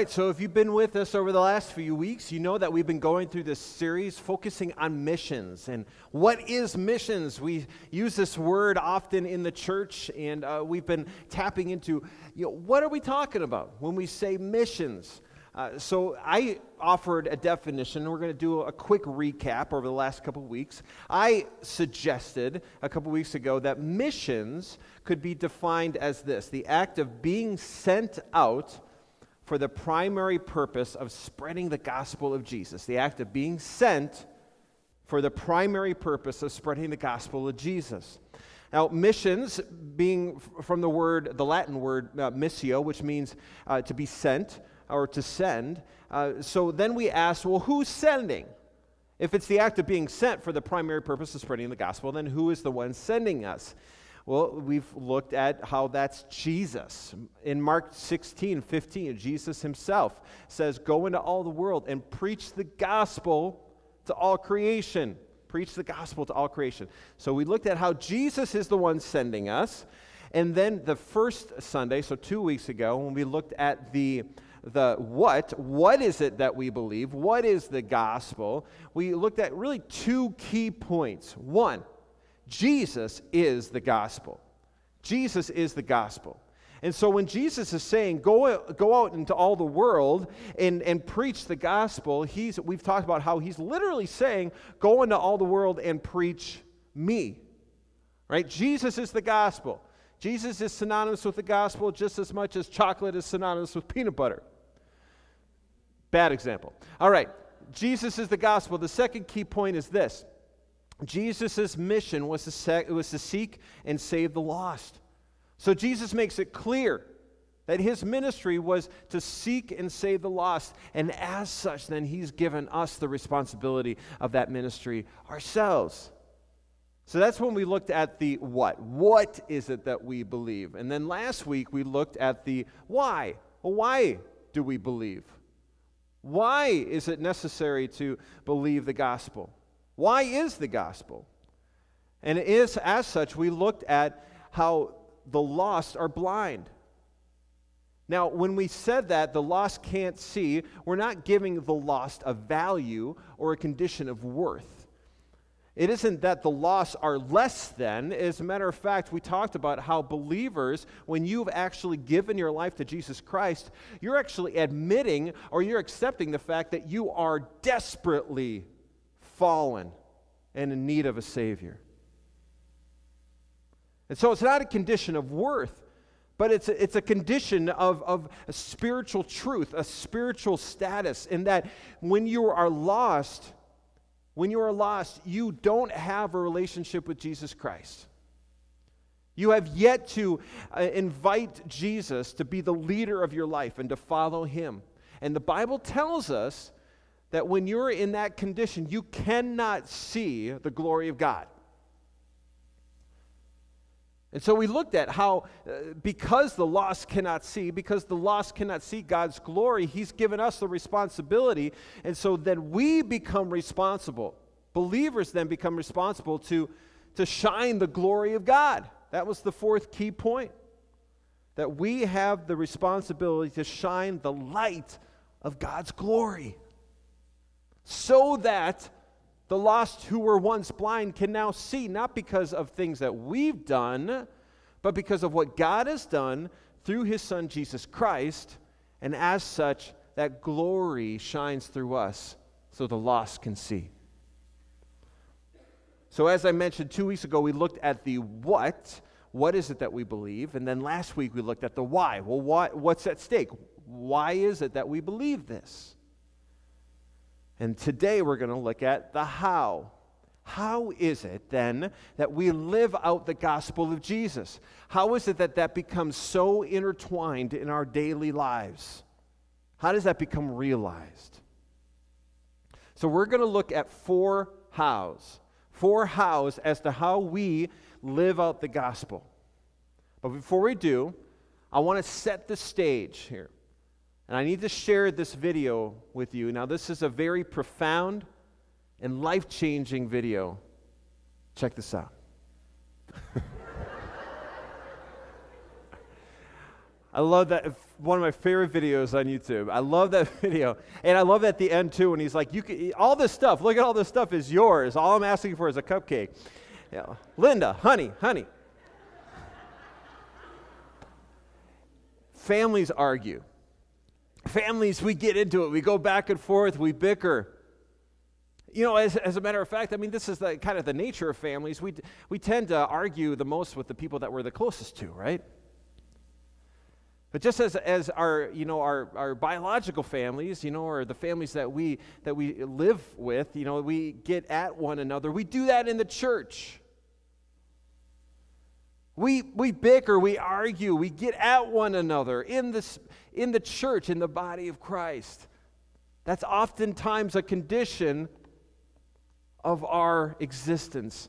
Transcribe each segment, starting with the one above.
Right, so if you've been with us over the last few weeks, you know that we've been going through this series focusing on missions. And what is missions? We use this word often in the church, and uh, we've been tapping into, you know, what are we talking about when we say missions? Uh, so I offered a definition. We're going to do a quick recap over the last couple weeks. I suggested a couple weeks ago that missions could be defined as this the act of being sent out for the primary purpose of spreading the gospel of Jesus, the act of being sent for the primary purpose of spreading the gospel of Jesus. Now, missions, being from the word, the Latin word uh, missio, which means uh, to be sent or to send. Uh, so then we ask, well, who's sending? If it's the act of being sent for the primary purpose of spreading the gospel, then who is the one sending us? Well, we've looked at how that's Jesus. In Mark 16, 15, Jesus himself says, Go into all the world and preach the gospel to all creation. Preach the gospel to all creation. So we looked at how Jesus is the one sending us. And then the first Sunday, so two weeks ago, when we looked at the the what, what is it that we believe? What is the gospel? We looked at really two key points. One, Jesus is the gospel. Jesus is the gospel. And so when Jesus is saying, go, go out into all the world and, and preach the gospel, he's, we've talked about how he's literally saying, go into all the world and preach me. Right? Jesus is the gospel. Jesus is synonymous with the gospel just as much as chocolate is synonymous with peanut butter. Bad example. All right. Jesus is the gospel. The second key point is this Jesus' mission was to, se- was to seek and save the lost. So Jesus makes it clear that his ministry was to seek and save the lost. And as such, then he's given us the responsibility of that ministry ourselves. So that's when we looked at the what. What is it that we believe? And then last week we looked at the why. Well, why do we believe? Why is it necessary to believe the gospel? Why is the gospel? And it is, as such, we looked at how the lost are blind. Now, when we said that the lost can't see, we're not giving the lost a value or a condition of worth. It isn't that the lost are less than. As a matter of fact, we talked about how believers, when you've actually given your life to Jesus Christ, you're actually admitting or you're accepting the fact that you are desperately fallen and in need of a Savior. And so it's not a condition of worth, but it's a, it's a condition of, of a spiritual truth, a spiritual status, in that when you are lost, when you are lost, you don't have a relationship with Jesus Christ. You have yet to uh, invite Jesus to be the leader of your life and to follow him. And the Bible tells us that when you're in that condition, you cannot see the glory of God. And so we looked at how, uh, because the lost cannot see, because the lost cannot see God's glory, He's given us the responsibility. And so then we become responsible. Believers then become responsible to, to shine the glory of God. That was the fourth key point. That we have the responsibility to shine the light of God's glory so that the lost who were once blind can now see, not because of things that we've done, but because of what God has done through his Son Jesus Christ. And as such, that glory shines through us so the lost can see. So, as I mentioned two weeks ago, we looked at the what. What is it that we believe? And then last week we looked at the why. Well, what, what's at stake? Why is it that we believe this? And today we're going to look at the how. How is it then that we live out the gospel of Jesus? How is it that that becomes so intertwined in our daily lives? How does that become realized? So we're going to look at four hows. Four hows as to how we live out the gospel. But before we do, I want to set the stage here. And I need to share this video with you. Now, this is a very profound and life changing video. Check this out. I love that. One of my favorite videos on YouTube. I love that video. And I love at the end too when he's like, you can, all this stuff, look at all this stuff is yours. All I'm asking for is a cupcake. Yeah. Linda, honey, honey. Families argue. Families, we get into it. We go back and forth. We bicker. You know, as, as a matter of fact, I mean, this is the, kind of the nature of families. We, we tend to argue the most with the people that we're the closest to, right? But just as, as our, you know, our, our biological families, you know, or the families that we, that we live with, you know, we get at one another, we do that in the church. We, we bicker, we argue, we get at one another in, this, in the church, in the body of Christ. That's oftentimes a condition of our existence.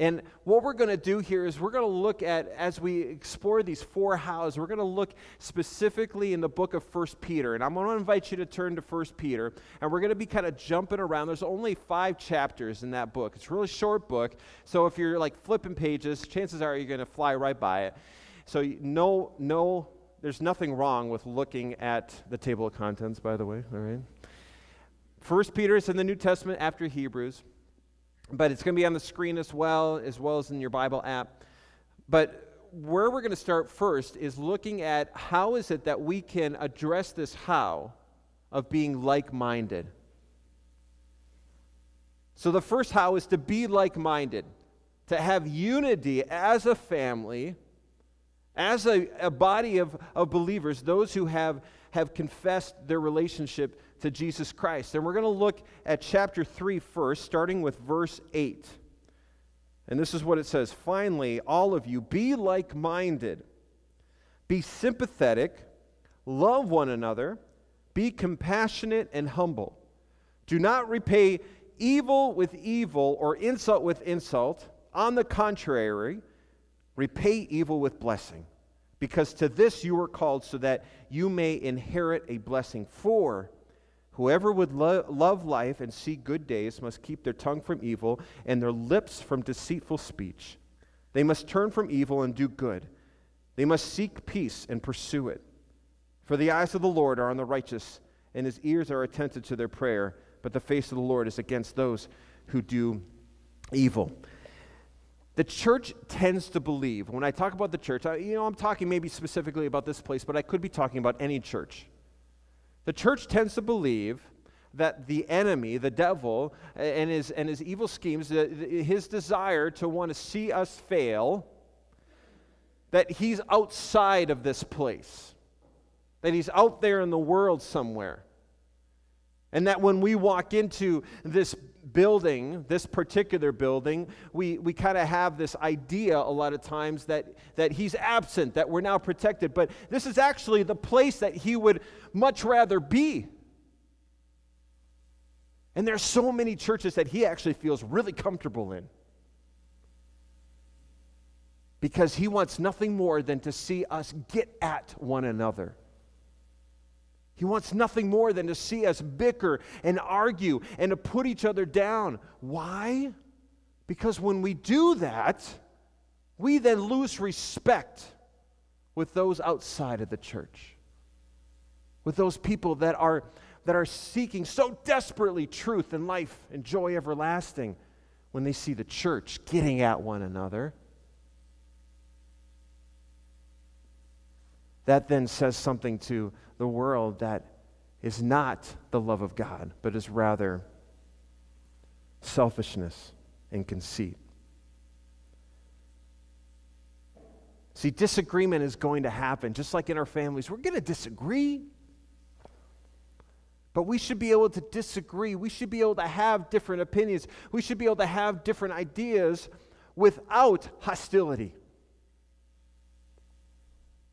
And what we're going to do here is we're going to look at, as we explore these four hows, we're going to look specifically in the book of First Peter. And I'm going to invite you to turn to First Peter. And we're going to be kind of jumping around. There's only five chapters in that book. It's a really short book. So if you're like flipping pages, chances are you're going to fly right by it. So no, no, there's nothing wrong with looking at the table of contents, by the way. All right. First Peter is in the New Testament after Hebrews but it's going to be on the screen as well, as well as in your Bible app. But where we're going to start first is looking at how is it that we can address this how of being like minded. So, the first how is to be like minded, to have unity as a family, as a, a body of, of believers, those who have, have confessed their relationship to Jesus Christ. And we're going to look at chapter 3 first, starting with verse 8. And this is what it says Finally, all of you, be like minded, be sympathetic, love one another, be compassionate and humble. Do not repay evil with evil or insult with insult. On the contrary, repay evil with blessing, because to this you were called so that you may inherit a blessing. For Whoever would lo- love life and see good days must keep their tongue from evil and their lips from deceitful speech. They must turn from evil and do good. They must seek peace and pursue it. For the eyes of the Lord are on the righteous, and his ears are attentive to their prayer, but the face of the Lord is against those who do evil. The church tends to believe, when I talk about the church, I, you know, I'm talking maybe specifically about this place, but I could be talking about any church. The church tends to believe that the enemy, the devil, and his, and his evil schemes, his desire to want to see us fail, that he's outside of this place, that he's out there in the world somewhere. And that when we walk into this building, this particular building, we, we kind of have this idea a lot of times that, that he's absent, that we're now protected. But this is actually the place that he would much rather be. And there's so many churches that he actually feels really comfortable in. Because he wants nothing more than to see us get at one another. He wants nothing more than to see us bicker and argue and to put each other down. Why? Because when we do that, we then lose respect with those outside of the church with those people that are, that are seeking so desperately truth and life and joy everlasting when they see the church getting at one another. That then says something to the world that is not the love of God, but is rather selfishness and conceit. See, disagreement is going to happen, just like in our families. We're going to disagree. But we should be able to disagree. We should be able to have different opinions. We should be able to have different ideas without hostility.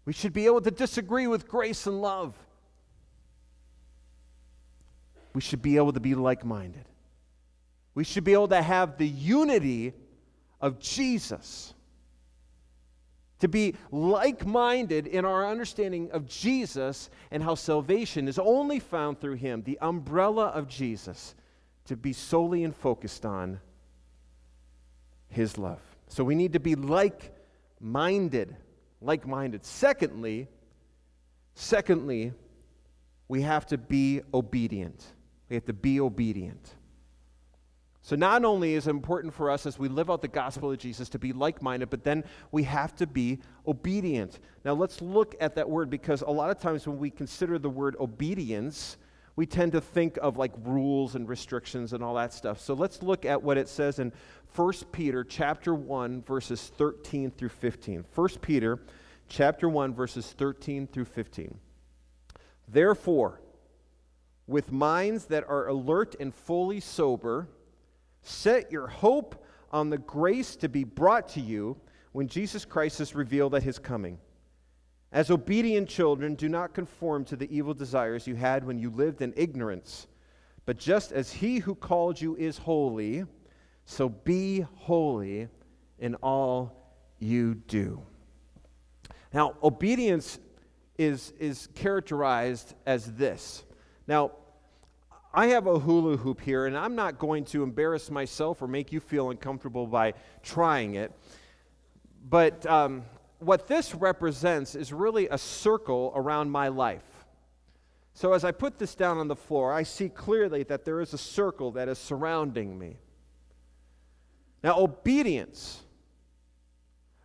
We should be able to disagree with grace and love. We should be able to be like minded. We should be able to have the unity of Jesus to be like minded in our understanding of Jesus and how salvation is only found through Him, the umbrella of Jesus, to be solely and focused on His love. So we need to be like minded, like minded. Secondly, Secondly, we have to be obedient. We have to be obedient. So, not only is it important for us as we live out the gospel of Jesus to be like minded, but then we have to be obedient. Now, let's look at that word because a lot of times when we consider the word obedience, we tend to think of like rules and restrictions and all that stuff. So, let's look at what it says in 1 Peter chapter 1 verses 13 through 15. 1 Peter chapter 1 verses 13 through 15. Therefore, with minds that are alert and fully sober, Set your hope on the grace to be brought to you when Jesus Christ is revealed at his coming. As obedient children, do not conform to the evil desires you had when you lived in ignorance. But just as he who called you is holy, so be holy in all you do. Now, obedience is, is characterized as this. Now, I have a hula hoop here, and I'm not going to embarrass myself or make you feel uncomfortable by trying it. But um, what this represents is really a circle around my life. So as I put this down on the floor, I see clearly that there is a circle that is surrounding me. Now, obedience.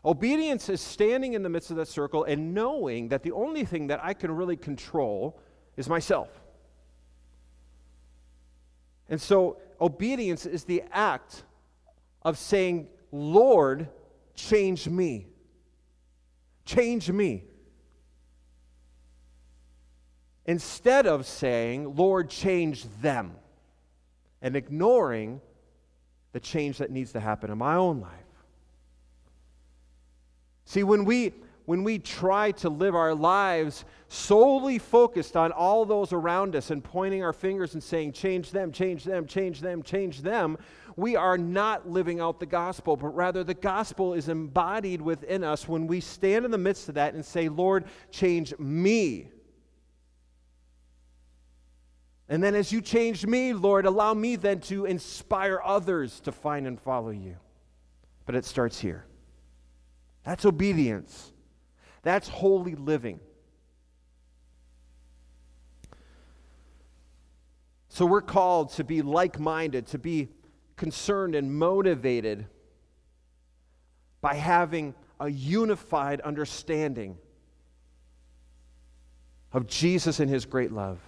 Obedience is standing in the midst of that circle and knowing that the only thing that I can really control is myself. And so, obedience is the act of saying, Lord, change me. Change me. Instead of saying, Lord, change them, and ignoring the change that needs to happen in my own life. See, when we when we try to live our lives solely focused on all those around us and pointing our fingers and saying, change them, change them, change them, change them, we are not living out the gospel, but rather the gospel is embodied within us when we stand in the midst of that and say, Lord, change me. And then as you change me, Lord, allow me then to inspire others to find and follow you. But it starts here. That's obedience. That's holy living. So we're called to be like minded, to be concerned and motivated by having a unified understanding of Jesus and his great love.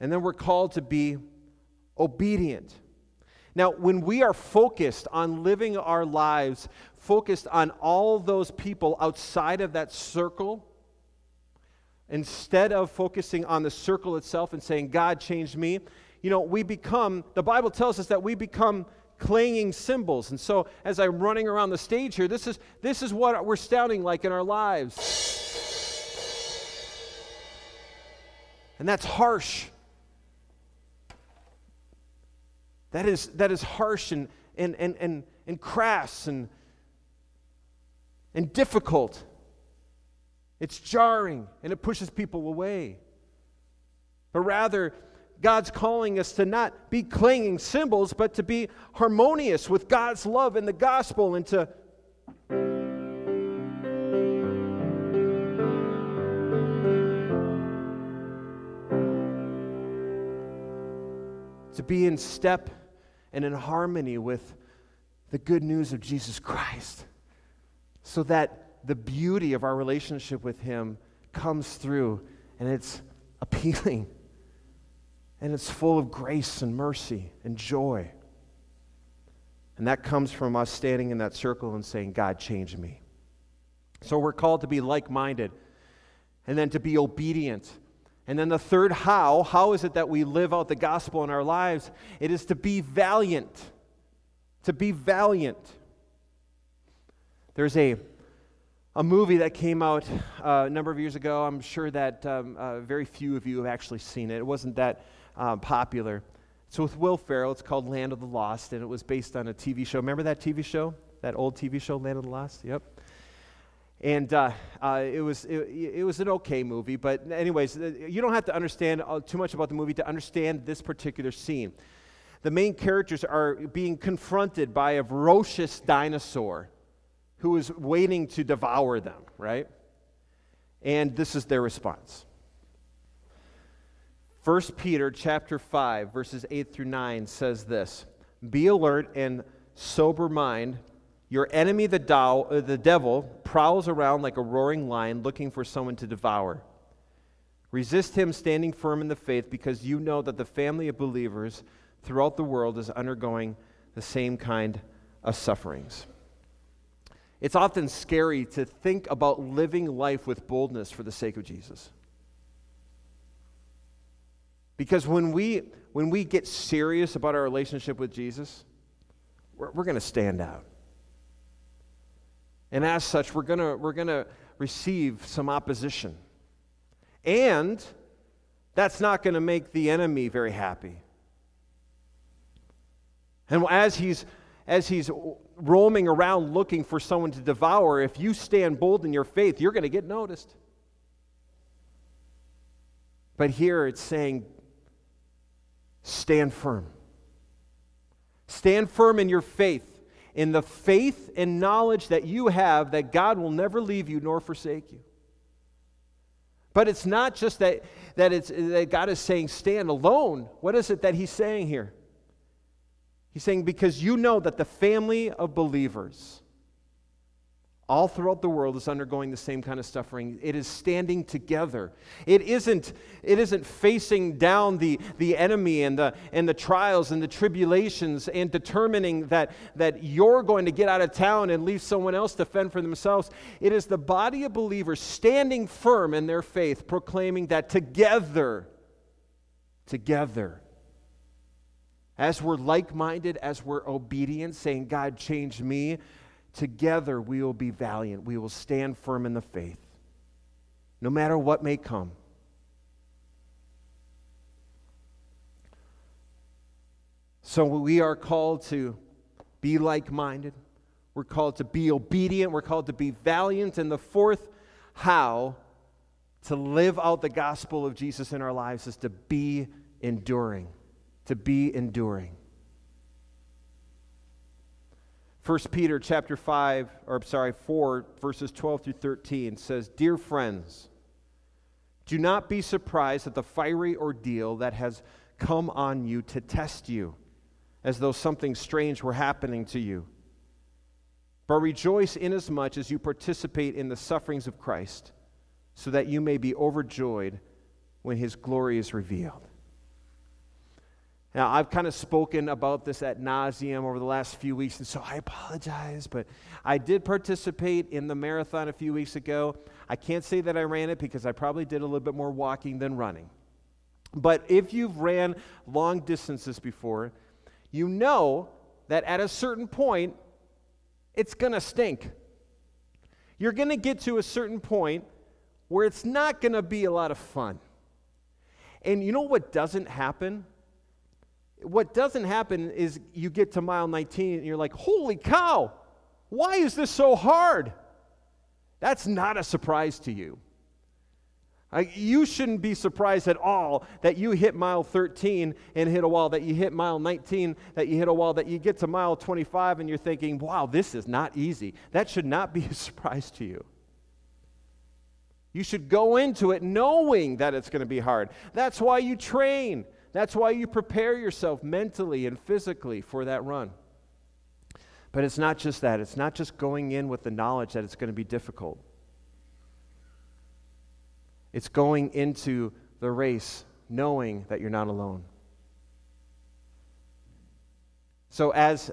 And then we're called to be obedient. Now, when we are focused on living our lives, focused on all those people outside of that circle, instead of focusing on the circle itself and saying, God changed me, you know, we become, the Bible tells us that we become clanging cymbals. And so as I'm running around the stage here, this is, this is what we're sounding like in our lives. And that's harsh. That is, that is harsh and, and, and, and, and crass and, and difficult. It's jarring and it pushes people away. But rather, God's calling us to not be clanging cymbals, but to be harmonious with God's love and the gospel and to to be in step and in harmony with the good news of Jesus Christ so that the beauty of our relationship with Him comes through and it's appealing and it's full of grace and mercy and joy. And that comes from us standing in that circle and saying, God, change me. So we're called to be like minded and then to be obedient. And then the third how how is it that we live out the gospel in our lives? It is to be valiant. To be valiant. There's a a movie that came out uh, a number of years ago. I'm sure that um, uh, very few of you have actually seen it. It wasn't that um, popular. So with Will Ferrell. It's called Land of the Lost, and it was based on a TV show. Remember that TV show? That old TV show, Land of the Lost? Yep. And uh, uh, it, was, it, it, was an okay movie, but, anyways, uh, you don't have to understand uh, too much about the movie to understand this particular scene. The main characters are being confronted by a ferocious dinosaur who is waiting to devour them, right? And this is their response. 1 Peter chapter 5 verses 8 through 9 says this, "Be alert and sober mind. Your enemy the, dow, uh, the devil prowls around like a roaring lion looking for someone to devour. Resist him standing firm in the faith because you know that the family of believers throughout the world is undergoing the same kind of sufferings." It's often scary to think about living life with boldness for the sake of Jesus. Because when we, when we get serious about our relationship with Jesus, we're, we're going to stand out. And as such, we're going we're going to receive some opposition. And that's not going to make the enemy very happy. And as he's, as he's roaming around looking for someone to devour, if you stand bold in your faith, you're going to get noticed. But here it's saying, stand firm. Stand firm in your faith, in the faith and knowledge that you have that God will never leave you nor forsake you. But it's not just that, that, it's, that God is saying stand alone. What is it that He's saying here? He's saying, because you know that the family of believers all throughout the world is undergoing the same kind of suffering. It is standing together. It isn't, it isn't facing down the, the enemy and the, and the trials and the tribulations and determining that, that you're going to get out of town and leave someone else to fend for themselves. It is the body of believers standing firm in their faith, proclaiming that together, together, as we're like minded, as we're obedient, saying, God, change me, together we will be valiant. We will stand firm in the faith, no matter what may come. So we are called to be like minded. We're called to be obedient. We're called to be valiant. And the fourth how to live out the gospel of Jesus in our lives is to be enduring to be enduring. 1 Peter chapter 5 or sorry 4 verses 12 through 13 says, "Dear friends, do not be surprised at the fiery ordeal that has come on you to test you, as though something strange were happening to you. But rejoice inasmuch as you participate in the sufferings of Christ, so that you may be overjoyed when his glory is revealed." Now, I've kind of spoken about this at nauseum over the last few weeks, and so I apologize, but I did participate in the marathon a few weeks ago. I can't say that I ran it because I probably did a little bit more walking than running. But if you've ran long distances before, you know that at a certain point, it's going to stink. You're going to get to a certain point where it's not going to be a lot of fun. And you know what doesn't happen? What doesn't happen is you get to mile 19 and you're like, holy cow, why is this so hard? That's not a surprise to you. you shouldn't be surprised at all that you hit mile 13 and hit a wall, that you hit mile 19, that you hit a wall, that you get to mile 25 and you're thinking, wow, this is not easy. That should not be a surprise to you. You should go into it knowing that it's going to be hard. That's why you train. That's why you prepare yourself mentally and physically for that run. But it's not just that, it's not just going in with the knowledge that it's going to be difficult. It's going into the race knowing that you're not alone. So, as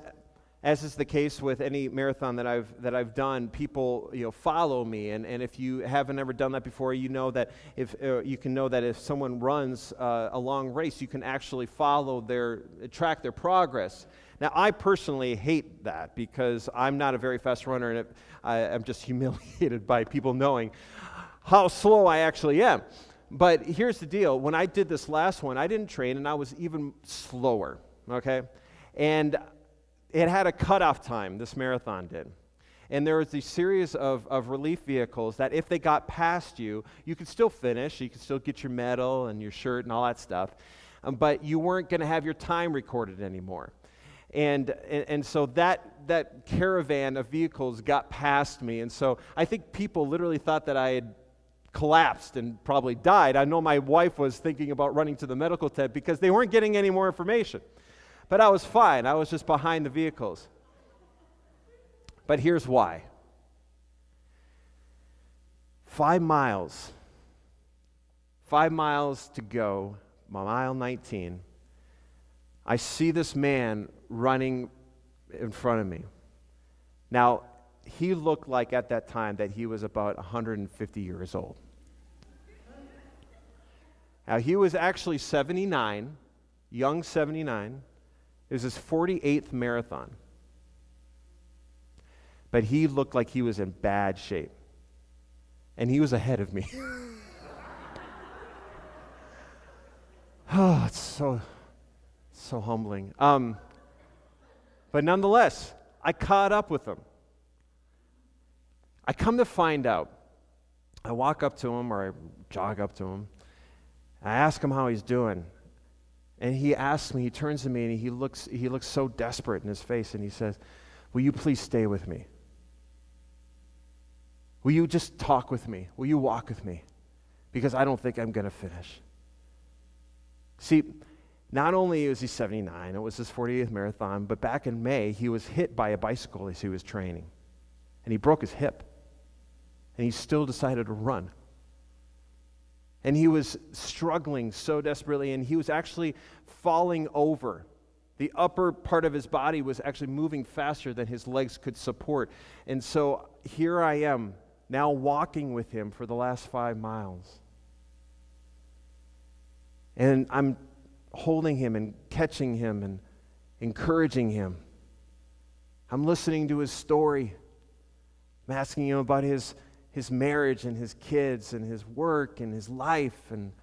as is the case with any marathon that I've, that I've done, people you know, follow me. And, and if you haven't ever done that before, you know that if, uh, you can know that if someone runs uh, a long race, you can actually follow their, track their progress. Now, I personally hate that because I'm not a very fast runner and it, I, I'm just humiliated by people knowing how slow I actually am. But here's the deal when I did this last one, I didn't train and I was even slower, okay? And it had a cutoff time, this marathon did. And there was a series of, of relief vehicles that if they got past you, you could still finish. You could still get your medal and your shirt and all that stuff. Um, but you weren't going to have your time recorded anymore. And, and, and, so that, that caravan of vehicles got past me. And so I think people literally thought that I had collapsed and probably died. I know my wife was thinking about running to the medical tent because they weren't getting any more information. But I was fine. I was just behind the vehicles. But here's why five miles, five miles to go, mile 19. I see this man running in front of me. Now, he looked like at that time that he was about 150 years old. Now, he was actually 79, young 79. It was his 48th marathon. But he looked like he was in bad shape. And he was ahead of me. oh, it's so, so humbling. Um, but nonetheless, I caught up with him. I come to find out, I walk up to him or I jog up to him. I ask him how he's doing. And he asks me, he turns to me and he looks, he looks so desperate in his face and he says, Will you please stay with me? Will you just talk with me? Will you walk with me? Because I don't think I'm going to finish. See, not only was he 79, it was his 48th marathon, but back in May, he was hit by a bicycle as he was training. And he broke his hip. And he still decided to run. And he was struggling so desperately, and he was actually falling over. The upper part of his body was actually moving faster than his legs could support. And so here I am, now walking with him for the last five miles. And I'm holding him and catching him and encouraging him. I'm listening to his story. I'm asking him about his his marriage and his kids and his work and his life. And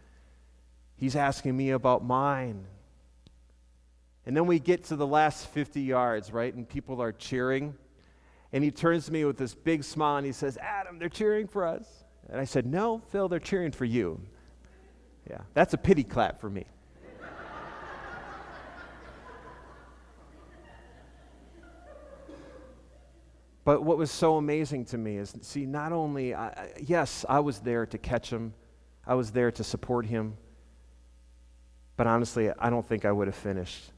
he's asking me about mine. And then we get to the last 50 yards, right? And people are cheering. And he turns to me with this big smile and he says, Adam, they're cheering for us. And I said, No, Phil, they're cheering for you. Yeah, that's a pity clap for me. But what was so amazing to me is see, not only, I, yes, I was there to catch him, I was there to support him, but honestly, I don't think I would have finished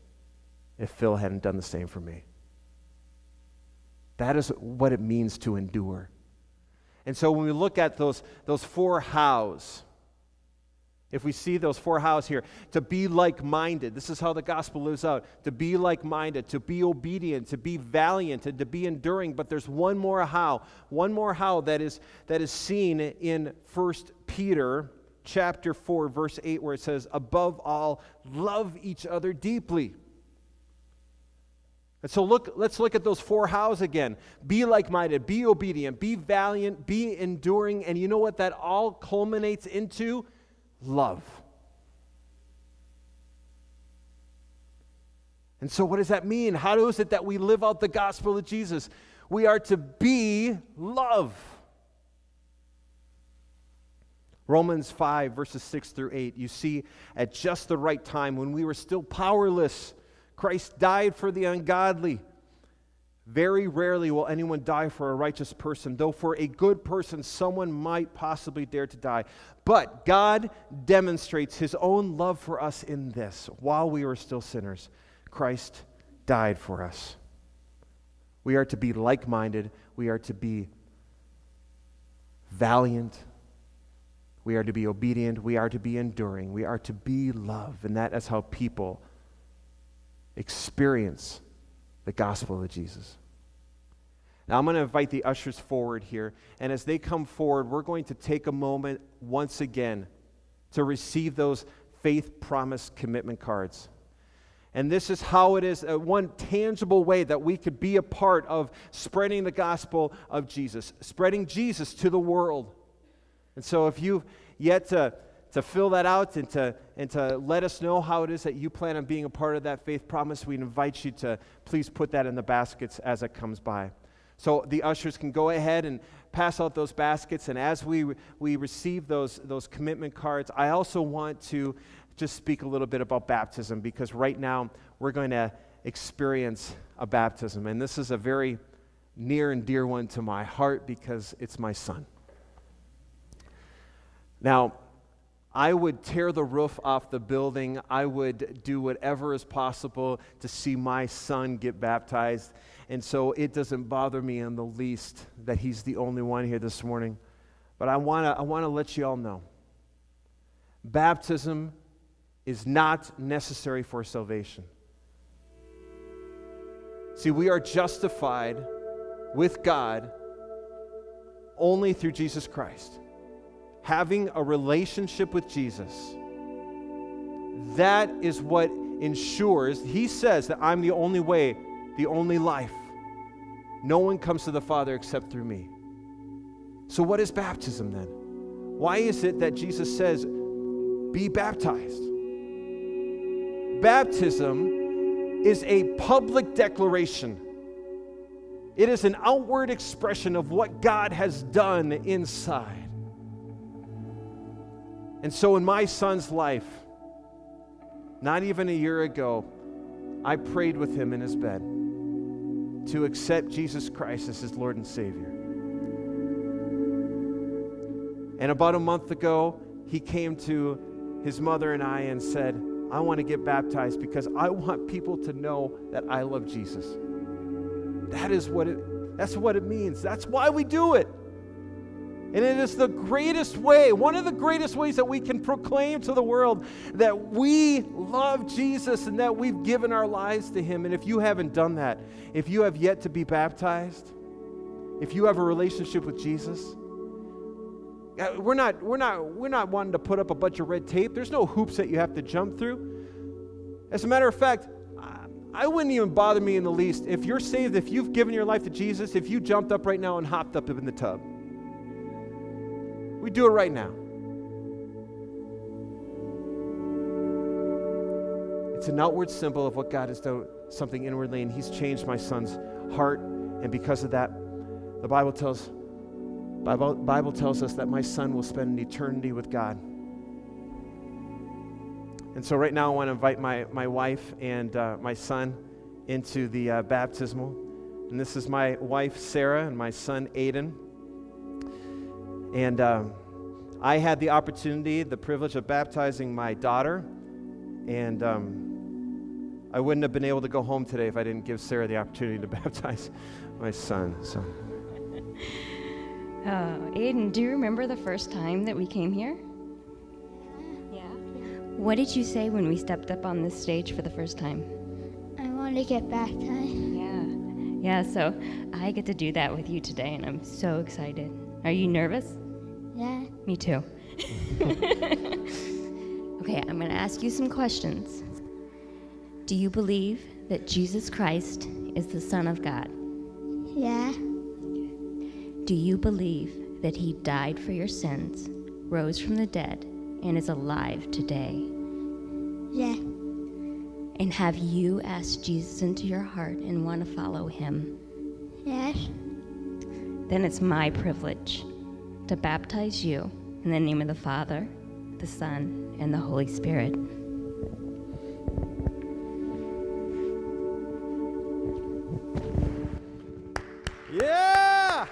if Phil hadn't done the same for me. That is what it means to endure. And so when we look at those, those four hows, if we see those four hows here, to be like minded, this is how the gospel lives out to be like minded, to be obedient, to be valiant, and to be enduring. But there's one more how, one more how that is, that is seen in 1 Peter chapter 4, verse 8, where it says, Above all, love each other deeply. And so look, let's look at those four hows again. Be like minded, be obedient, be valiant, be enduring. And you know what that all culminates into? Love. And so, what does that mean? How is it that we live out the gospel of Jesus? We are to be love. Romans 5, verses 6 through 8. You see, at just the right time, when we were still powerless, Christ died for the ungodly. Very rarely will anyone die for a righteous person, though for a good person, someone might possibly dare to die. But God demonstrates his own love for us in this while we were still sinners, Christ died for us. We are to be like minded, we are to be valiant, we are to be obedient, we are to be enduring, we are to be love. And that is how people experience the gospel of Jesus. Now, I'm going to invite the ushers forward here. And as they come forward, we're going to take a moment once again to receive those faith promise commitment cards. And this is how it is uh, one tangible way that we could be a part of spreading the gospel of Jesus, spreading Jesus to the world. And so, if you've yet to to fill that out and to, and to let us know how it is that you plan on being a part of that faith promise, we invite you to please put that in the baskets as it comes by. So the ushers can go ahead and pass out those baskets. And as we, we receive those, those commitment cards, I also want to just speak a little bit about baptism because right now we're going to experience a baptism. And this is a very near and dear one to my heart because it's my son. Now, I would tear the roof off the building. I would do whatever is possible to see my son get baptized. And so it doesn't bother me in the least that he's the only one here this morning. But I want to I wanna let you all know baptism is not necessary for salvation. See, we are justified with God only through Jesus Christ. Having a relationship with Jesus. That is what ensures, he says that I'm the only way, the only life. No one comes to the Father except through me. So, what is baptism then? Why is it that Jesus says, be baptized? Baptism is a public declaration it is an outward expression of what God has done inside. And so, in my son's life, not even a year ago, I prayed with him in his bed to accept Jesus Christ as his Lord and Savior. And about a month ago, he came to his mother and I and said, I want to get baptized because I want people to know that I love Jesus. That is what it, that's what it means. That's why we do it. And it is the greatest way, one of the greatest ways that we can proclaim to the world that we love Jesus and that we've given our lives to Him. And if you haven't done that, if you have yet to be baptized, if you have a relationship with Jesus, uh, we're not, we're, not, we're not wanting to put up a bunch of red tape. There's no hoops that you have to jump through. As a matter of fact, I wouldn't even bother me in the least. If you're saved, if you've given your life to Jesus, if you jumped up right now and hopped up in the tub, we do it right now. It's an outward symbol of what God has done, something inwardly, and He's changed my son's heart. And because of that, the Bible tells, Bible, Bible tells us that my son will spend an eternity with God. And so, right now, I want to invite my, my wife and uh, my son into the uh, baptismal. And this is my wife, Sarah, and my son, Aiden. And uh, I had the opportunity, the privilege of baptizing my daughter. And um, I wouldn't have been able to go home today if I didn't give Sarah the opportunity to baptize my son. So. Oh, Aiden, do you remember the first time that we came here? Yeah. What did you say when we stepped up on this stage for the first time? I want to get baptized. Yeah. Yeah, so I get to do that with you today, and I'm so excited. Are you nervous? Yeah. Me too. okay, I'm going to ask you some questions. Do you believe that Jesus Christ is the Son of God? Yeah. Do you believe that He died for your sins, rose from the dead, and is alive today? Yeah. And have you asked Jesus into your heart and want to follow him? Yes. Then it's my privilege to baptize you in the name of the Father, the Son, and the Holy Spirit. Yeah!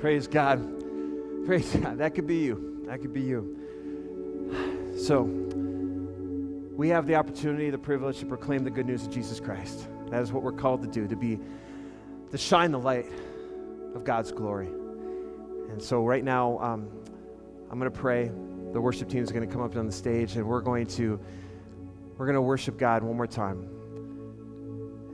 Praise God. Praise God. That could be you. That could be you. So, we have the opportunity, the privilege to proclaim the good news of Jesus Christ. That is what we're called to do, to be, to shine the light of God's glory. And so, right now, um, I'm going to pray. The worship team is going to come up on the stage, and we're going to we're going to worship God one more time.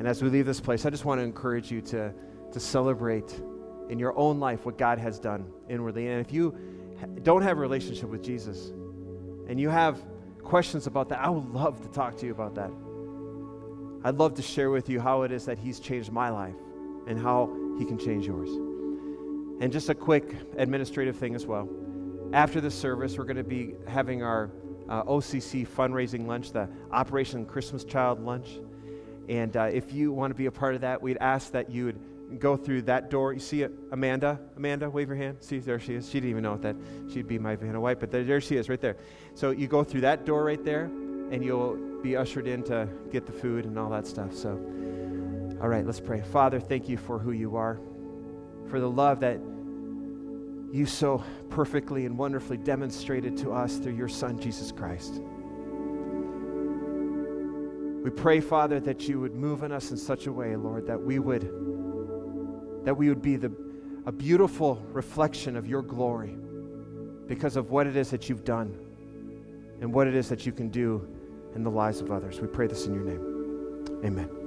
And as we leave this place, I just want to encourage you to to celebrate in your own life what God has done inwardly. And if you don't have a relationship with Jesus and you have questions about that, I would love to talk to you about that. I'd love to share with you how it is that He's changed my life and how He can change yours. And just a quick administrative thing as well. After the service, we're going to be having our uh, OCC fundraising lunch, the Operation Christmas Child lunch. And uh, if you want to be a part of that, we'd ask that you would go through that door. You see it, Amanda? Amanda, wave your hand. See, there she is. She didn't even know that she'd be my Vanna White, but there, there she is, right there. So you go through that door right there, and you'll be ushered in to get the food and all that stuff. So, all right, let's pray. Father, thank you for who you are, for the love that you so perfectly and wonderfully demonstrated to us through your Son, Jesus Christ. We pray, Father, that you would move in us in such a way, Lord, that we would that we would be the, a beautiful reflection of your glory because of what it is that you've done and what it is that you can do in the lives of others. We pray this in your name. Amen.